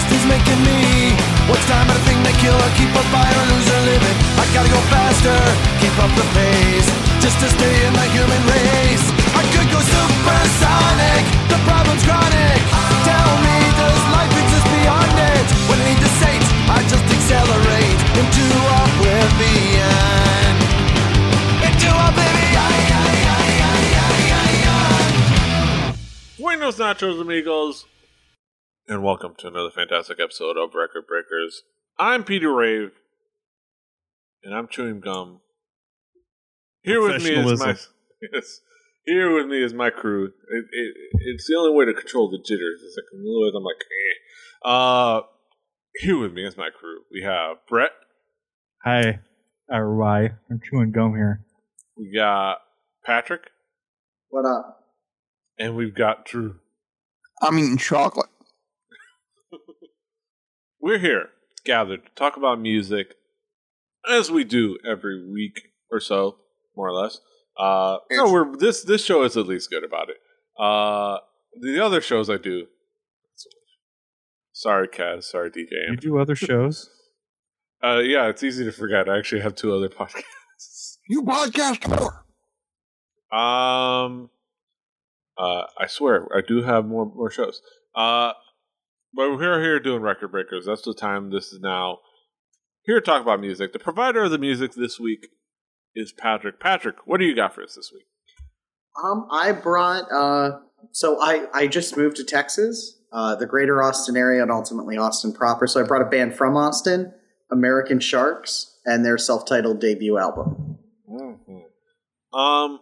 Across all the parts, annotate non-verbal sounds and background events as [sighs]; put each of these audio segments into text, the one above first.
beast is making me. What's time but a thing to kill or keep a fire or lose or living? I gotta go faster, keep up the pace, just to stay in the human race. I could go supersonic, the problem's chronic. Tell me, does life exist beyond it? When I need to sate, I just accelerate into oblivion. Into oblivion. Buenos nachos, amigos, and welcome to another fantastic episode of Record Breakers. I'm Peter Rave, and I'm chewing gum. Here with me is my [laughs] yes, here with me is my crew. It, it, it's the only way to control the jitters. It's like otherwise I'm like, eh. uh, here with me is my crew. We have Brett. Hi, everybody. I'm chewing gum here. We got Patrick, What up? and we've got Drew. I'm eating chocolate. We're here gathered to talk about music as we do every week or so, more or less. Uh, no, we're this this show is at least good about it. Uh, the other shows I do. Sorry, Kaz. Sorry, DJ. You do other shows? [laughs] Uh, yeah, it's easy to forget. I actually have two other [laughs] podcasts. You podcast more. Um, uh, I swear I do have more more shows. Uh, but we're here doing record breakers. That's the time. This is now here to talk about music. The provider of the music this week is Patrick. Patrick, what do you got for us this week? Um, I brought. Uh, so I I just moved to Texas, uh, the greater Austin area, and ultimately Austin proper. So I brought a band from Austin, American Sharks, and their self-titled debut album. Um,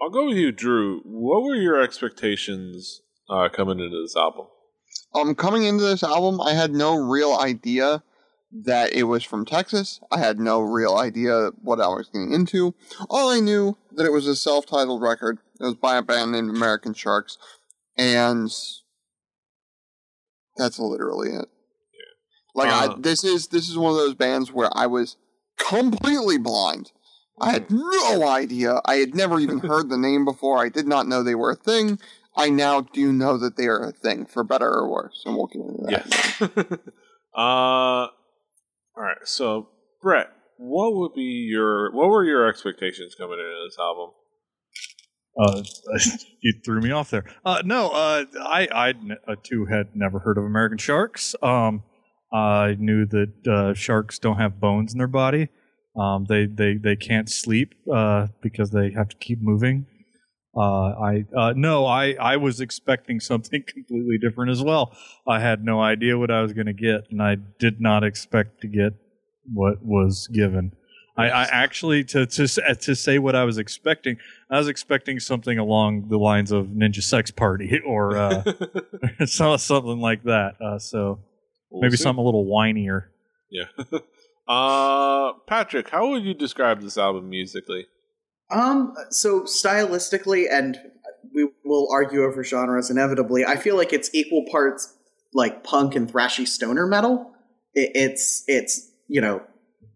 I'll go with you, Drew. What were your expectations uh, coming into this album? Um, coming into this album, I had no real idea that it was from Texas. I had no real idea what I was getting into. All I knew that it was a self-titled record. It was by a band named American Sharks, and that's literally it. Like Uh, I, this is this is one of those bands where I was completely blind. I had no idea. I had never even [laughs] heard the name before. I did not know they were a thing. I now do know that they are a thing, for better or worse, and we'll get into that. Yes. [laughs] uh, all right. So, Brett, what would be your what were your expectations coming into this album? Uh, [laughs] you threw me off there. Uh, no, uh, I, I uh, too had never heard of American sharks. Um, I knew that uh, sharks don't have bones in their body. Um, they, they, they can't sleep uh, because they have to keep moving. Uh, I uh, no, I, I was expecting something [laughs] completely different as well. I had no idea what I was going to get, and I did not expect to get what was given. I, I actually to to to say what I was expecting. I was expecting something along the lines of Ninja Sex Party [laughs] or uh, [laughs] something like that. Uh, so We'll maybe see. something a little whinier. Yeah. uh, Patrick, how would you describe this album musically? Um, so stylistically, and we will argue over genres inevitably. I feel like it's equal parts like punk and thrashy stoner metal. It, it's it's you know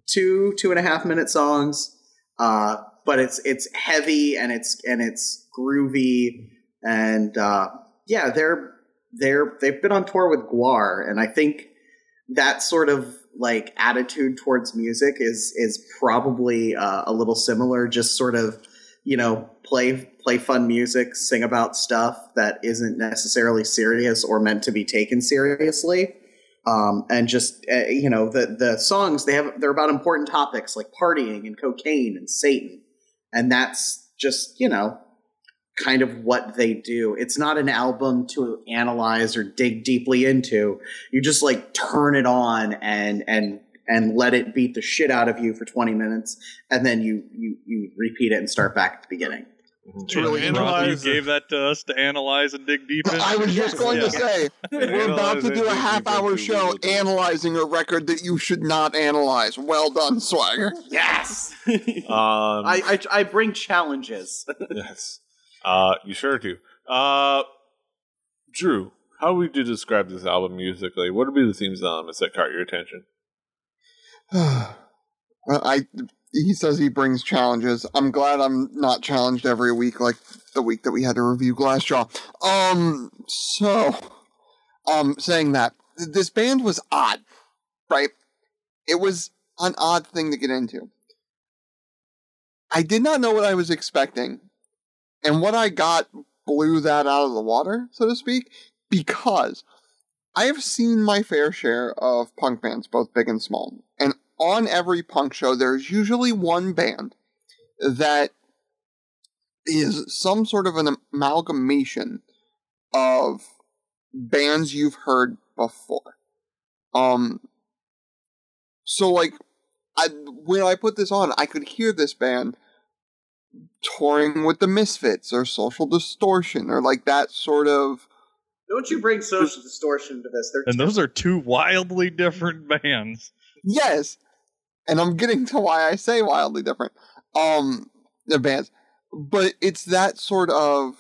two two and a half minute songs, uh, but it's it's heavy and it's and it's groovy and uh, yeah, they're they're they've been on tour with GWAR, and I think that sort of like attitude towards music is is probably uh, a little similar. Just sort of you know play play fun music, sing about stuff that isn't necessarily serious or meant to be taken seriously. Um, and just uh, you know the the songs they have they're about important topics like partying and cocaine and Satan, and that's just you know kind of what they do. It's not an album to analyze or dig deeply into. You just like turn it on and and and let it beat the shit out of you for 20 minutes and then you you you repeat it and start back at the beginning. It's really Rob, you gave that to us to analyze and dig deep in. I was just going Yeah. [laughs] to say, we're about to do a half hour show analyzing a record that you should not analyze. Well done, Swagger. Yes. [laughs] Um, I, I I bring challenges. [laughs] yes, uh, you sure do. Uh, Drew, how would you describe this album musically? What would be the themes and elements that caught your attention? [sighs] well, I he says he brings challenges. I'm glad I'm not challenged every week like the week that we had to review Glassjaw. Um so um saying that this band was odd, right? It was an odd thing to get into. I did not know what I was expecting, and what I got blew that out of the water, so to speak, because I have seen my fair share of punk bands, both big and small, and on every punk show, there's usually one band that is some sort of an amalgamation of bands you've heard before. Um, so like, I when I put this on, I could hear this band touring with the Misfits or Social Distortion or like that sort of. Don't you bring social distortion to this? They're And those are two wildly different bands. Yes, and I'm getting to why I say wildly different. Um, the bands, but it's that sort of.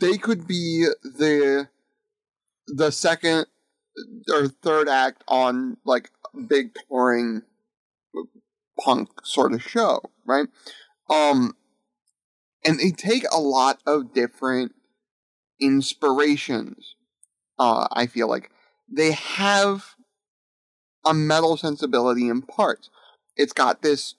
They could be the the second or third act on like big touring punk sort of show, right? Um, and they take a lot of different inspirations. Uh, I feel like they have a metal sensibility in parts. It's got this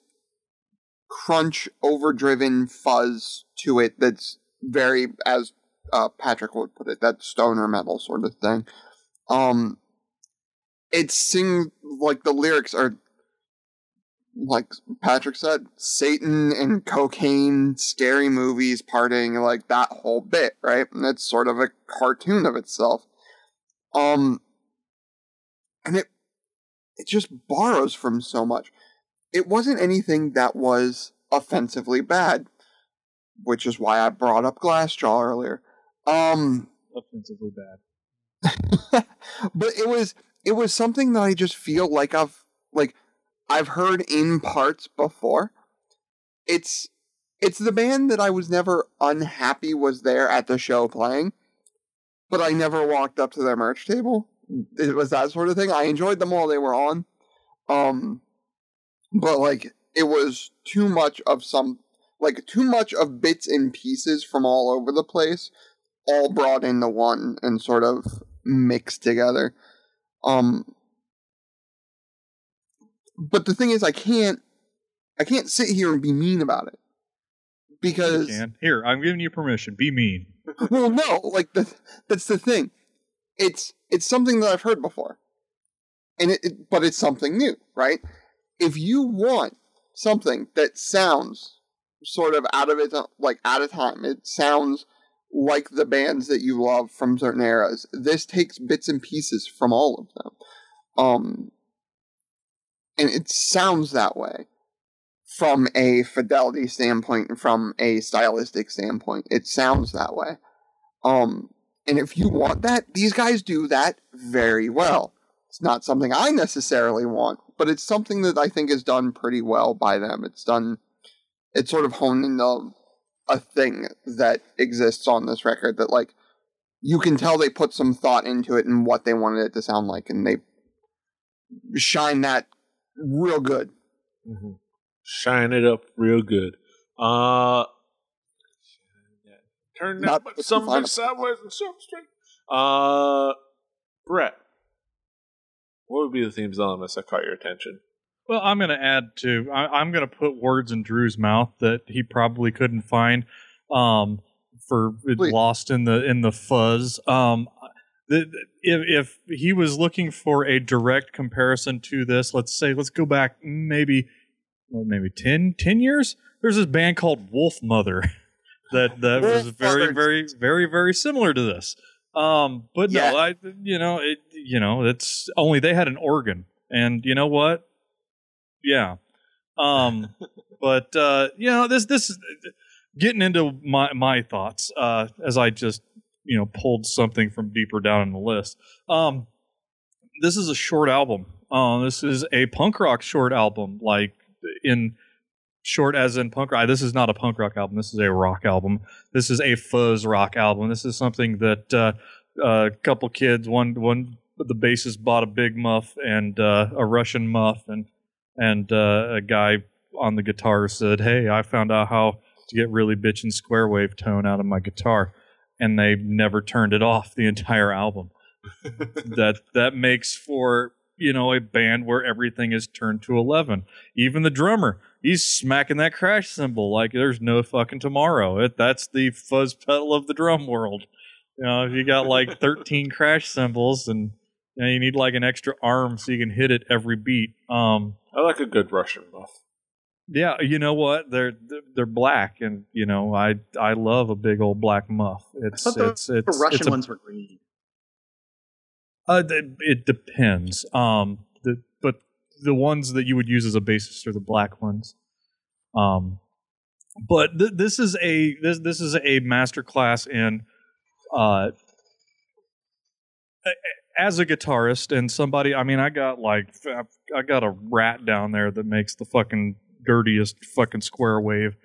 crunch, overdriven fuzz to it that's very, as uh, Patrick would put it, that stoner metal sort of thing. Um, it sing like the lyrics are like Patrick said, Satan and cocaine, scary movies, partying, like that whole bit, right? And it's sort of a cartoon of itself. Um, and it it just borrows from so much. It wasn't anything that was offensively bad, which is why I brought up Glassjaw earlier. Um, Offensively bad. [laughs] but it was it was something that I just feel like I've I've heard in parts before. It's it's the band that I was never unhappy was there at the show playing, but I never walked up to their merch table. It was that sort of thing. I enjoyed them while they were on. Um but like it was too much of some like too much of bits and pieces from all over the place all brought into one and sort of mixed together. Um but the thing is I can't I can't sit here and be mean about it. You Because can. Here, I'm giving you permission. Be mean. [laughs] well no, like the, that's the thing. It's it's something that I've heard before. And it, it but it's something new, right? If you want something that sounds sort of out of its like out of time, it sounds like the bands that you love from certain eras. This takes bits and pieces from all of them. Um and it sounds that way from a fidelity standpoint and from a stylistic standpoint. It sounds that way. Um and if you want that, these guys do that very well. It's not something I necessarily want, but it's something that I think is done pretty well by them. It's done it's sort of honed into a thing that exists on this record that like you can tell they put some thought into it and what they wanted it to sound like and they shine that real good. Mm-hmm. Shine it up real good. Uh, turn that Not some the final- big sideways and some straight. Uh, Brett, what would be the themes elements that caught your attention? Well, I'm going to add to. I, I'm going to put words in Drew's mouth that he probably couldn't find, um, for it Please. lost in the in the fuzz. Um, the, the- if if he was looking for a direct comparison to this, let's say, let's go back maybe, well, maybe 10, 10 years. There's this band called Wolfmother [laughs] that that was very Mother. very very very similar to this. Um, but Yeah. no, I you know it you know it's only they had an organ, and you know what? Yeah. Um, [laughs] but uh, you know this this is getting into my my thoughts uh, as I just you know pulled something from deeper down in the list. Um, this is a short album. Uh, this is a punk rock short album, like in short as in punk rock. This is not a punk rock album. This is a rock album. This is a fuzz rock album. This is something that uh, a couple kids, one one the bassist bought a big muff and uh, a Russian muff, and and uh, a guy on the guitar said, "Hey, I found out how to get really bitchin' square wave tone out of my guitar," and they never turned it off the entire album. [laughs] that that makes for you know a band where everything is turned to 11 even the drummer he's smacking that crash cymbal like there's no fucking tomorrow it, that's the fuzz pedal of the drum world you know if you got like [laughs] 13 crash cymbals and you, know, you need like an extra arm so you can hit it every beat um I like a good Russian muff. Yeah you know what they're they're black and you know i i love a big old black muff it's I thought the- it's it's the Russian it's a ones were green. Uh, it depends. Um, the but the ones that you would use as a basis are the black ones. Um, but th- this is a this this is a master class in uh as a guitarist and somebody. I mean, I got like I got a rat down there that makes the fucking dirtiest fucking square wave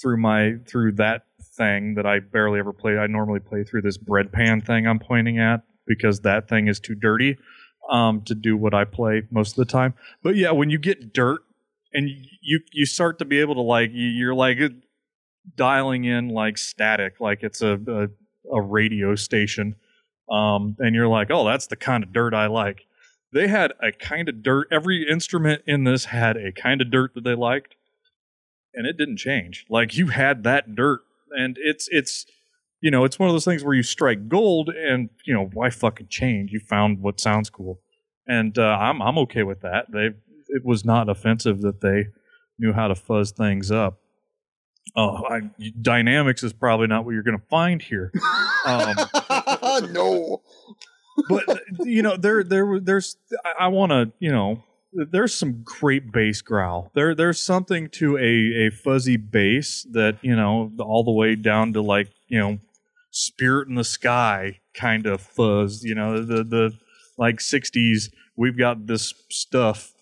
through my through that thing that I barely ever play. I normally play through this bread pan thing I'm pointing at because that thing is too dirty um, to do what I play most of the time. But yeah, when you get dirt and you you start to be able to like you- you're like dialing in like static, like it's a a, a radio station, um, and you're like, oh, that's the kind of dirt I like. They had a kind of dirt. Every instrument in this had a kind of dirt that they liked, and it didn't change. Like you had that dirt, and it's it's you know, it's one of those things where you strike gold, and you know, why fucking change? You found what sounds cool, and uh, I'm I'm okay with that. They it was not offensive that they knew how to fuzz things up. Oh, I, dynamics is probably not what you're going to find here, [laughs] um, no. But uh, you know, there there there's I, I want to you know. There's some great bass growl. There, there's something to a, a fuzzy bass that you know, all the way down to like you know, spirit in the sky kind of fuzz you know the the like 60s we've got this stuff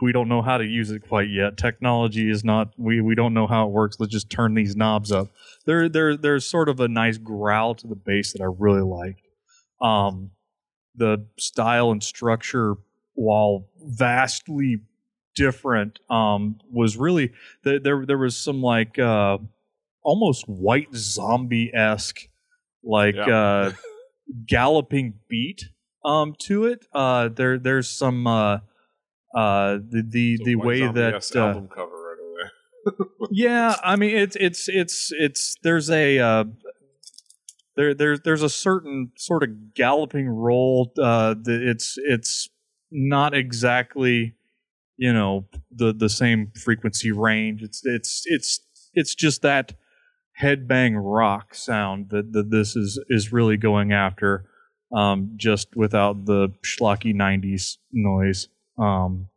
we don't know how to use it quite yet technology is not we we don't know how it works let's just turn these knobs up there there there's sort of a nice growl to the bass that i really like um the style and structure while vastly different um was really there there, there was some like uh almost white zombie esque, like Yeah. uh, [laughs] galloping beat um, to it. Uh, there, there's some uh, uh, the the, the way that uh, album cover right away. [laughs] yeah, I mean it's it's it's it's there's a uh, there there there's a certain sort of galloping roll. Uh, it's it's not exactly you know the the same frequency range. It's it's it's it's just that headbang rock sound that, that this is is really going after, um, just without the schlocky '90s noise. Um,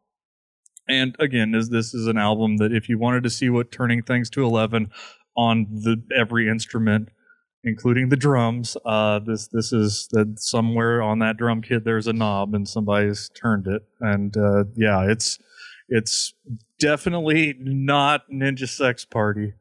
and again, is this is an album that if you wanted to see what turning things to 11 on the every instrument, including the drums, uh, this this is that somewhere on that drum kit there's a knob and somebody's turned it, and uh, yeah, it's it's definitely not Ninja Sex Party.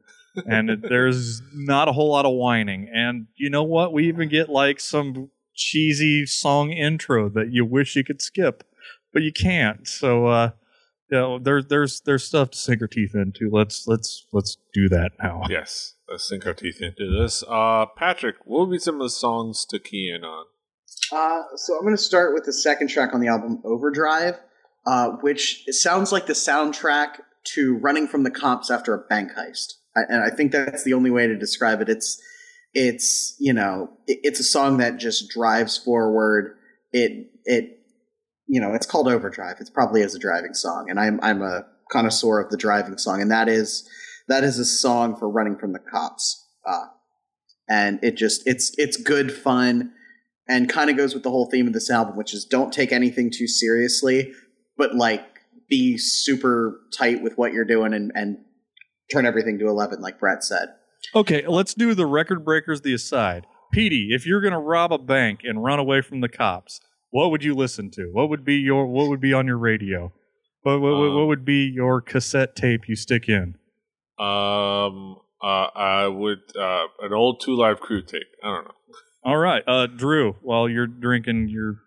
and it, there's not a whole lot of whining. And you know what? We even get like some cheesy song intro that you wish you could skip, but you can't. So uh, you know, there's there's there's stuff to sink our teeth into. Let's let's let's do that now. yes, let's sink our teeth into this. Uh, Patrick, what would be some of the songs to key in on? Uh, so I'm going to start with the second track on the album, Overdrive, uh, which sounds like the soundtrack to Running from the Cops after a bank heist. I, and I think that's the only way to describe it. It's it's you know it, it's a song that just drives forward. It it you know it's called Overdrive. It's probably as a driving song, and I'm I'm a connoisseur of the driving song, and that is that is a song for Running from the Cops. Uh, and it just it's it's good fun and kind of goes with the whole theme of this album, which is don't take anything too seriously, but like be super tight with what you're doing and, and turn everything to 11, like Brett said. Okay, let's do the record breakers the aside. Petey, if you're gonna rob a bank and run away from the cops, what would you listen to? What would be your what would be on your radio? What what, what Um, would be your cassette tape you stick in? Um, uh, I would uh, an old Two Live Crew tape. I don't know. All right, uh, Drew, while you're drinking your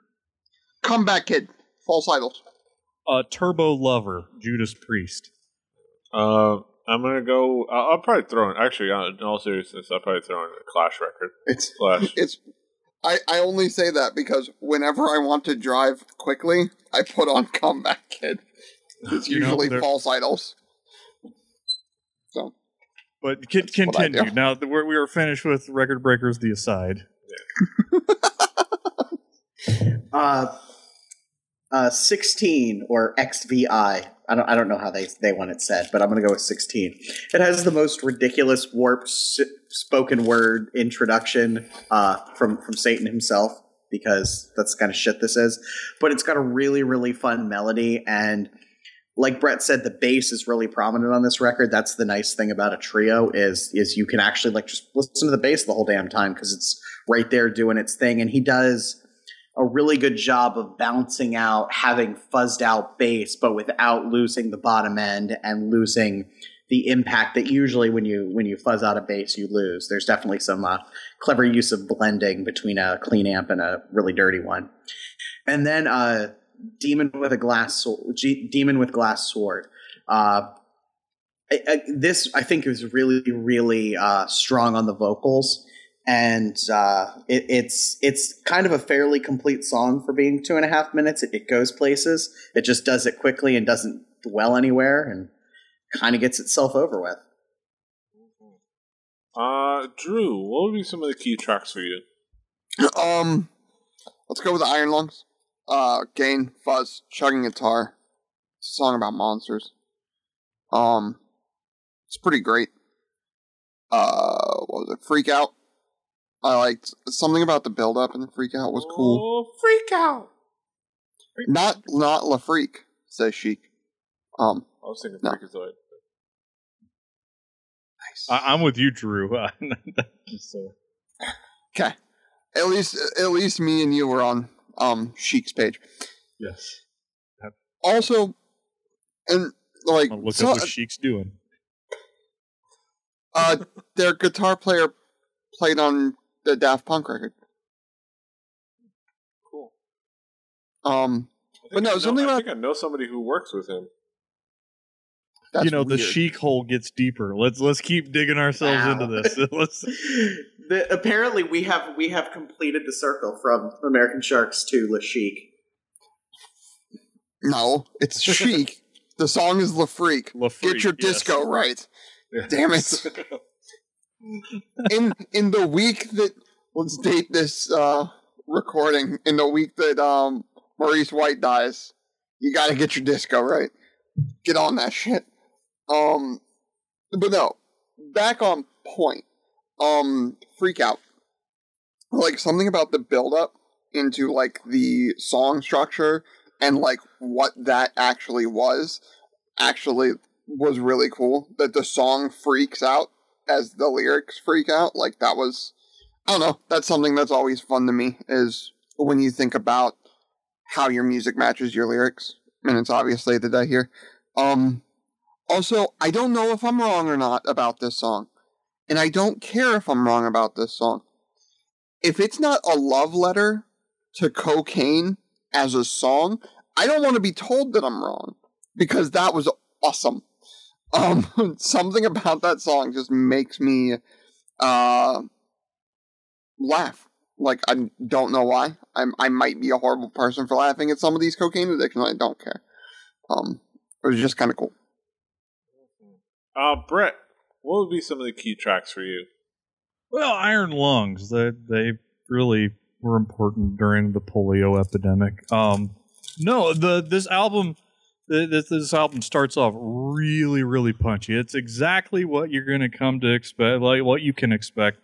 Comeback Kid. False idols. uh, Turbo Lover, Judas Priest. Uh, I'm gonna go. I'll, I'll probably throw in. Actually, uh, in all seriousness, I'll probably throw in a Clash record. It's Clash. [laughs] it's I, I only say that because whenever I want to drive quickly, I put on Comeback Kid. It's You know, usually false idols. So But con- continue. Now that we're, we are finished with record breakers, the aside. [laughs] Uh, uh, 16 or XVI. I don't, I don't know how they, they want it said, but I'm going to go with 16. It has the most ridiculous warped s- spoken word introduction uh, from, from Satan himself, because that's the kind of shit this is. But it's got a really, really fun melody. And like Brett said, the bass is really prominent on this record. That's the nice thing about a trio is is you can actually like just listen to the bass the whole damn time because it's right there doing its thing. And he does a really good job of bouncing out, having fuzzed out bass, but without losing the bottom end and losing the impact that usually when you when you fuzz out a bass you lose. There's definitely some uh, clever use of blending between a clean amp and a really dirty one. And then uh, demon with a glass sword, G- demon with glass sword. Uh, I, I, this I think is really really uh, strong on the vocals and uh, it, it's it's kind of a fairly complete song for being two and a half minutes. It, it goes places. It just does it quickly and doesn't dwell anywhere, and kind of gets itself over with. Uh, Drew, what would be some of the key tracks for you? um let's go with the Iron Lungs. Uh Gain, Fuzz, Chugging Guitar. It's a song about monsters. Um it's pretty great. Uh what was it? Freak Out. I liked something about the build up and the freak out was cool. Oh, freak out! Not not La Freak, says Chic. Um I was thinking No. Freakazoid. I, I'm with you, Drew. [laughs] Just so- Okay. At least at least me and you were on um Chic's page. yes. Also and like I'll look so- up what Chic's doing. uh their guitar player played on the Daft Punk record. Cool. Um But no, I know- something I about- think I know somebody who works with him. That's you know, the chic hole gets deeper. Let's let's keep digging ourselves Wow. into this. [laughs] let's. [laughs] The, apparently, we have we have completed the circle from American Sharks to Le Chic. No, it's Chic. [laughs] the song is La Freak. La Get your yes. disco right. Damn it. in in the week that let's date this uh recording in the week that um Maurice White dies, you got to get your disco right. Get on that shit. Um, but no, back on point. Um, freak out. Like something about the build up into like the song structure and like what that actually was actually was really cool. That the song freaks out as the lyrics freak out. Like that was I don't know, that's something that's always fun to me is when you think about how your music matches your lyrics. And it's obviously the day here. Um also, I don't know if I'm wrong or not about this song. And I don't care if I'm wrong about this song. If it's not a love letter to cocaine as a song, I don't want to be told that I'm wrong because that was awesome. Um, [laughs] something about that song just makes me uh, laugh. Like I don't know why. I'm I might be a horrible person for laughing at some of these cocaine addictions. I don't care. Um, it was just kind of cool. Uh, Brett, what would be some of the key tracks for you? Well, Iron Lungs. They they really were important during the polio epidemic. Um, no, the this album. This, this album starts off really, really punchy. It's exactly what you're going to come to expect, like what you can expect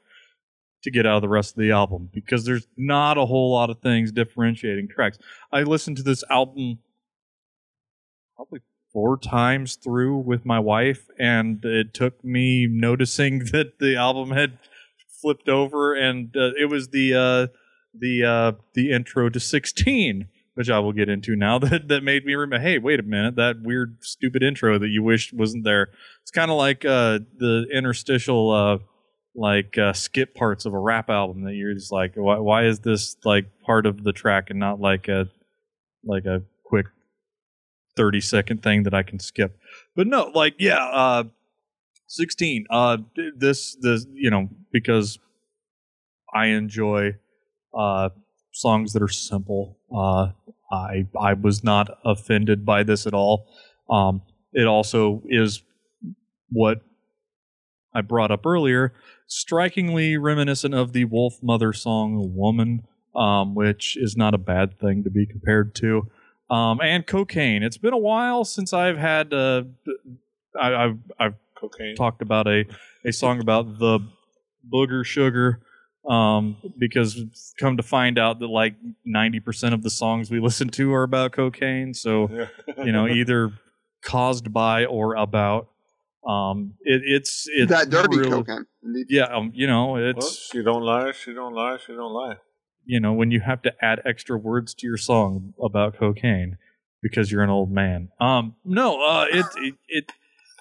to get out of the rest of the album, because there's not a whole lot of things differentiating tracks. I listened to this album probably four times through with my wife, and it took me noticing [laughs] that the album had flipped over, and uh, it was the uh, the uh, the intro to 16, which I will get into now. [laughs] That that made me remember. Hey, wait a minute, that weird, stupid intro that you wished wasn't there. It's kind of like uh, the interstitial. Uh, like uh, skip parts of a rap album that you're just like why, why is this like part of the track and not like a like a 30 second thing that I can skip. But no, like yeah, uh 16. Uh this this you know because I enjoy uh, songs that are simple. Uh, I I was not offended by this at all. Um, it also is what I brought up earlier, strikingly reminiscent of the Wolfmother song "Woman," um, which is not a bad thing to be compared to. Um, and cocaine. It's been a while since I've had. Uh, I, I've I've Cocaine. talked about a a song about the booger sugar um because come to find out that like 90% of the songs we [laughs] listen to are about cocaine so you know [laughs] either caused by or about um it, it's it's that dirty really- cocaine. Yeah um you know Well, it's she don't lie. She don't lie. She don't lie. You know when you have to add extra words to your song about cocaine because you're an old man. Um no uh it [laughs] it, it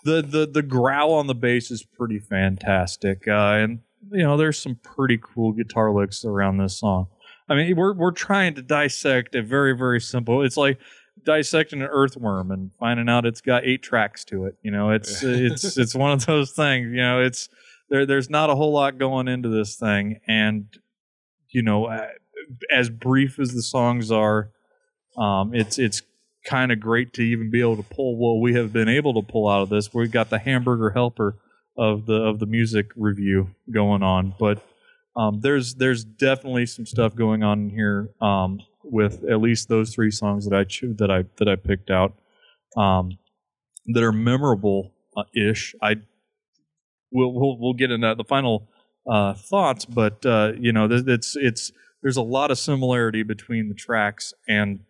the the the growl on the bass is pretty fantastic uh and you know there's some pretty cool guitar licks around this song. I mean we're we're trying to dissect a very very simple it's like dissecting an earthworm and finding out it's got eight tracks to it you know? It's [laughs] it's it's one of those things you know? It's there there's not a whole lot going into this thing and you know uh, as brief as the songs are um it's it's kind of great to even be able to pull what we have been able to pull out of this. We've got the hamburger helper of the of the music review going on but um there's there's definitely some stuff going on here um with at least those three songs that I that I that I picked out um that are memorable uh, ish. I we'll, we'll we'll get into the final uh, thoughts, but uh, you know, th- it's it's there's a lot of similarity between the tracks, and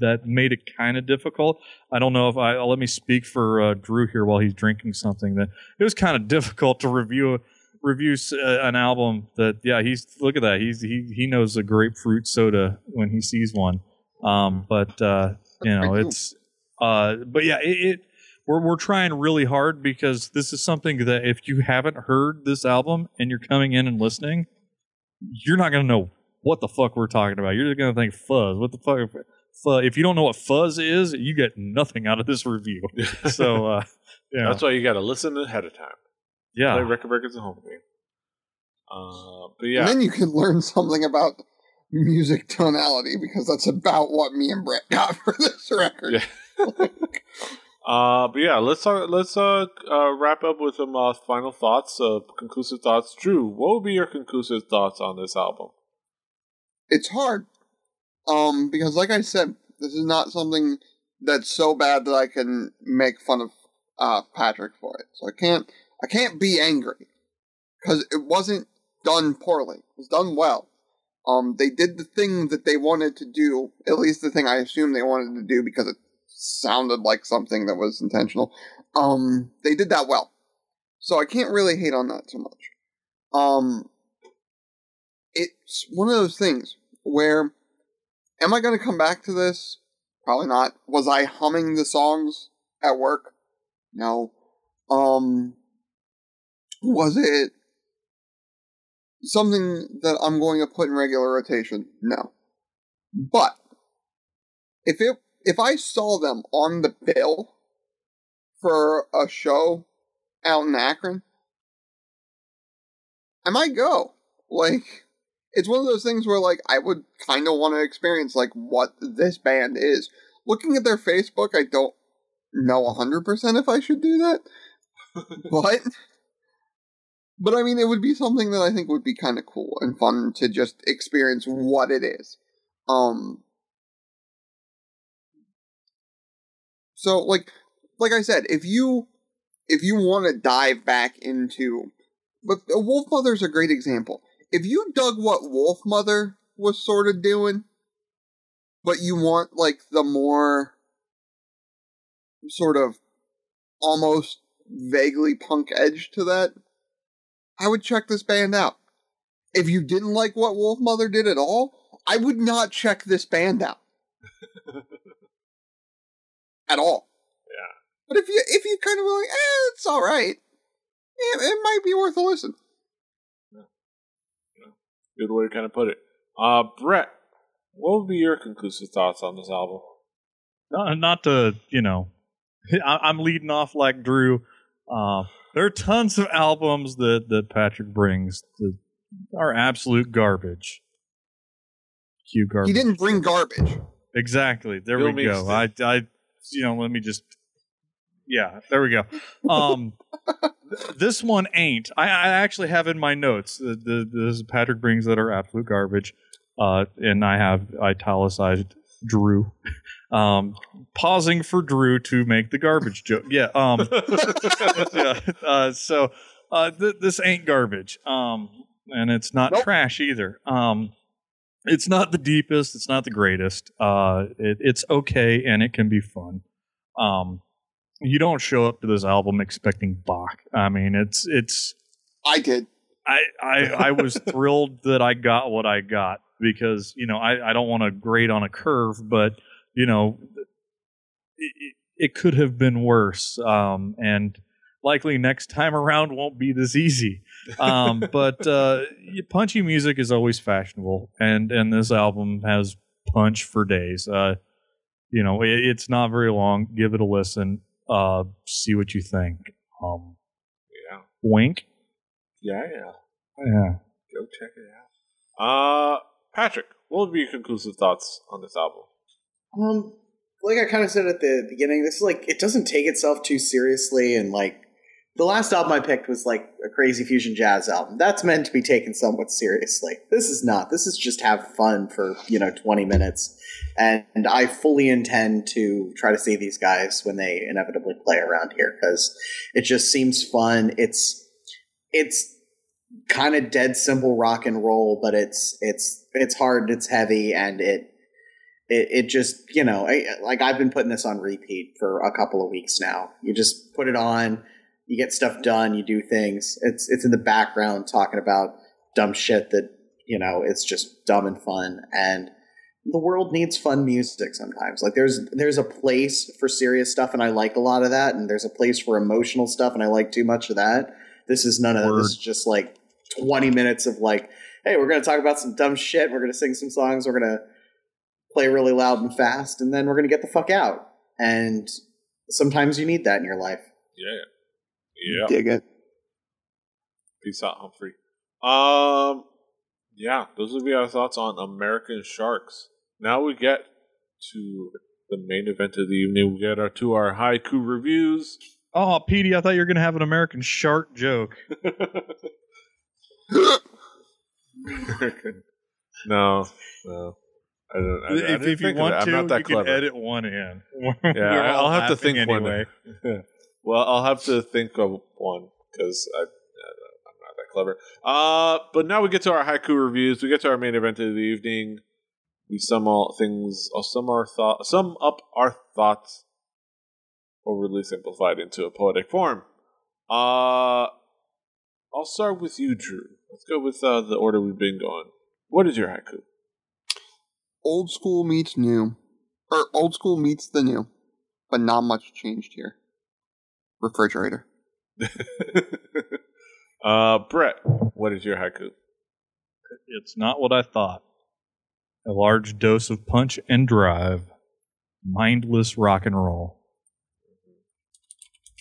that made it kind of difficult. I don't know if I let me speak for uh, Drew here while he's drinking something. That it was kind of [laughs] difficult to review review uh, an album that yeah he's look at that he's he he knows a grapefruit soda when he sees one. Um, but uh, you know it's uh, but yeah it, it we're we're trying really hard because this is something that if you haven't heard this album and you're coming in and listening, you're not gonna know what the fuck we're talking about. You're just gonna think fuzz. What the fuck? Fuzz. If you don't know what fuzz is, you get nothing out of this review. [laughs] So uh, yeah, That's why you got to listen ahead of time. Yeah, Play yeah. record records at home game. Uh, but yeah, And then you can learn something about music tonality because that's about what me and Brett got [laughs] for this record. Yeah. Uh, but yeah, let's talk, let's uh, uh wrap up with some uh, final thoughts, uh, conclusive thoughts. Drew, what would be your conclusive thoughts on this album? it's hard um because like i said this is not something that's so bad that i can make fun of uh patrick for it so i can't i can't be angry because it wasn't done poorly it was done well um they did the thing that they wanted to do at least the thing i assume they wanted to do because it sounded like something that was intentional um they did that well so i can't really hate on that too much um it's one of those things where am I going to come back to this? Probably not. Was I humming the songs at work? No. Um was it something that I'm going to put in regular rotation? No. But if it if I saw them on the bill for a show out in Akron, I might go. Like it's one of those things where like I would kind of want to experience like what this band is. Looking at their Facebook, I don't know 100% if I should do that. [laughs] but but I mean it would be something that I think would be kind of cool and fun to just experience what it is. Um So like like I said, if you if you want to dive back into but Wolfmother's a great example if you dug what Wolfmother was sort of doing, but you want like the more sort of almost vaguely punk edge to that, I would check this band out. If you didn't like what Wolfmother did at all, I would not check this band out. [laughs] at all. Yeah. But if you if you kind of like, eh, it's all right. It, it might be worth a listen. Good way to kind of put it. Uh, Brett, what would be your conclusive thoughts on this album? not, not to you know [laughs] I, i'm leading off like drew uh, there are tons of albums that that patrick brings that are absolute garbage cue garbage. He didn't bring garbage. Exactly. There Bill we Meeks go. I, I, you know, let me just. Yeah, there we go. Um, th- this one ain't. I, I actually have in my notes the, the this Patrick brings that are absolute garbage, uh, and I have italicized Drew, um, pausing for Drew to make the garbage joke. Yeah. Um. [laughs] yeah. Uh, so uh, th- this ain't garbage. Um, and it's not Nope. trash either. Um, it's not the deepest. It's not the greatest. Uh, it, it's okay and it can be fun. Um, you don't show up to this album expecting Bach. I mean, it's it's. I did. I I, I was [laughs] thrilled that I got what I got because you know I, I don't want to grade on a curve, but you know it, it- it could have been worse. Um, and likely next time around won't be this easy. Um, but uh, punchy music is always fashionable, and and this album has punch for days. Uh, you know, it, it's not very long. Give it a listen. Uh, see what you think. Um, yeah. wink. Yeah, yeah. Yeah. Go check it out. Uh, Patrick, what would be your conclusive thoughts on this album? Um, like I kind of said at the beginning, this is like it doesn't take itself too seriously, and like the last album I picked was like a crazy fusion jazz album. That's meant to be taken somewhat seriously. This is not. This is just have fun for you know twenty minutes, and, and I fully intend to try to see these guys when they inevitably play around here because it just seems fun. It's it's kind of dead simple rock and roll, but it's it's it's hard, it's heavy, and it it, it just you know I, like I've been putting this on repeat for a couple of weeks now. You just put it on, you get stuff done, you do things. It's it's in the background talking about dumb shit that you know it's just dumb and fun. And the world needs fun music sometimes. Like there's there's a place for serious stuff and i like a lot of that. And there's a place for emotional stuff and i like too much of that. This is none of that. This is just like 20 minutes of like hey we're going to talk about some dumb shit. We're going to sing some songs. We're going to play really loud and fast and then we're going to get the fuck out. And sometimes you need that in your life. Yeah. Yeah. Dig it. Peace out, Humphrey. Um, yeah, those would be our thoughts on American Sharks. Now we get to the main event of the evening. We get our to our haiku reviews. Oh, Petey, I thought you were gonna have an American shark joke. [laughs] [laughs] no, no, I don't. I, I if didn't if you want it. I'm to, not that you clever. can edit one in. [laughs] Yeah, I'll have to think one. Well, I'll have to think of one because I, I'm not that clever. Uh, but now we get to our haiku reviews. We get to our main event of the evening. We sum all things, uh, sum our thought, sum up our thoughts, overly simplified into a poetic form. Uh, I'll start with you, Drew. Let's go with uh, the order we've been going. What is your haiku? Old school meets new. Or old school meets the new. But not much changed here. Refrigerator. [laughs] uh, Brett, what is your haiku? It's not what I thought. A large dose of punch and drive. Mindless rock and roll.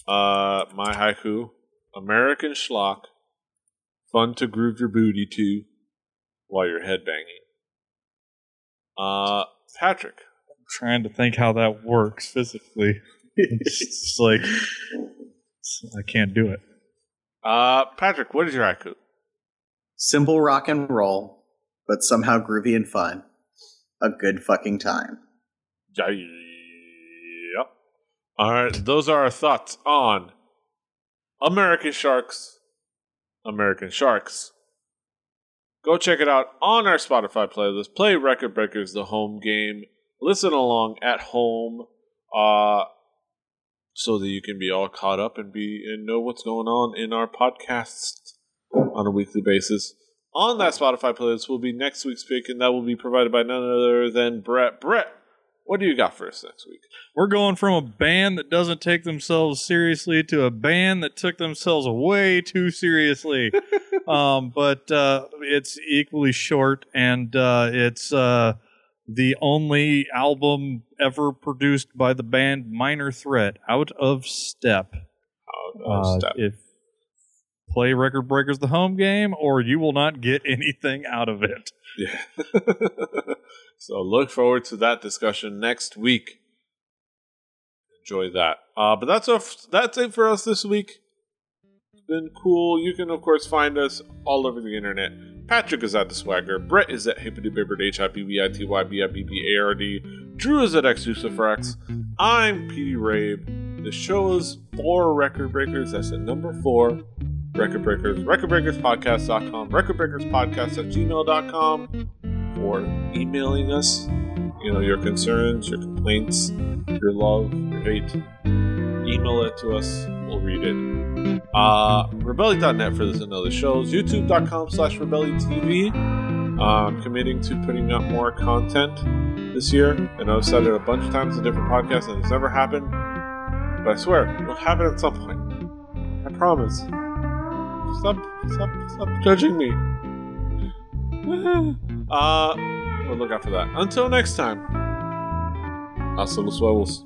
Uh, my haiku: American schlock, fun to groove your booty to, while you're headbanging. Uh, Patrick, I'm trying to think how that works physically. [laughs] It's like I can't do it. uh, Patrick, what is your haiku? simple rock and roll but somehow groovy and fun a good fucking time Yeah. All right, those are our thoughts on American Sharks. American Sharks. Go check it out on our Spotify playlist. Play Record Breakers, the home game. Listen along at home, uh, so that you can be all caught up and be and know what's going on in our podcasts on a weekly basis. On that Spotify playlist will be next week's pick, and that will be provided by none other than Brett. Brett, what do you got for us next week? We're going from a band that doesn't take themselves seriously to a band that took themselves way too seriously. [laughs] um, but uh, it's equally short, and uh, it's uh, the only album ever produced by the band Minor Threat, Out of Step. Uh, Uh, step. If play Record Breakers the home game, or you will not get [laughs] anything out of it. Yeah. [laughs] so look forward to that discussion next week. Enjoy that. Uh, but that's a, that's it for us this week. Been cool. You can of course find us all over the internet. Patrick is at the Swagger. Brett is at Hippity Bibbard H I B B I T Y B I B B A R D. Drew is at X X. I'm Petey Rave. The show is for Record Breakers. That's the number four. Record Breakers, recordbreakerspodcast.com, recordbreakerspodcast at gmail.com, or emailing us, you know, your concerns, your complaints, your love, your hate. Email it to us. We'll read it. Uh, rebellion.net for this and other shows. YouTube.com slash rebelliontv. Uh, I'm committing to putting out more content this year. And I've said it a bunch of times in different podcasts and it's never happened. But I swear, it'll happen at some point. I promise. Stop, stop, stop judging me. [laughs] uh, we'll look out for that. Until next time, hasta los huevos.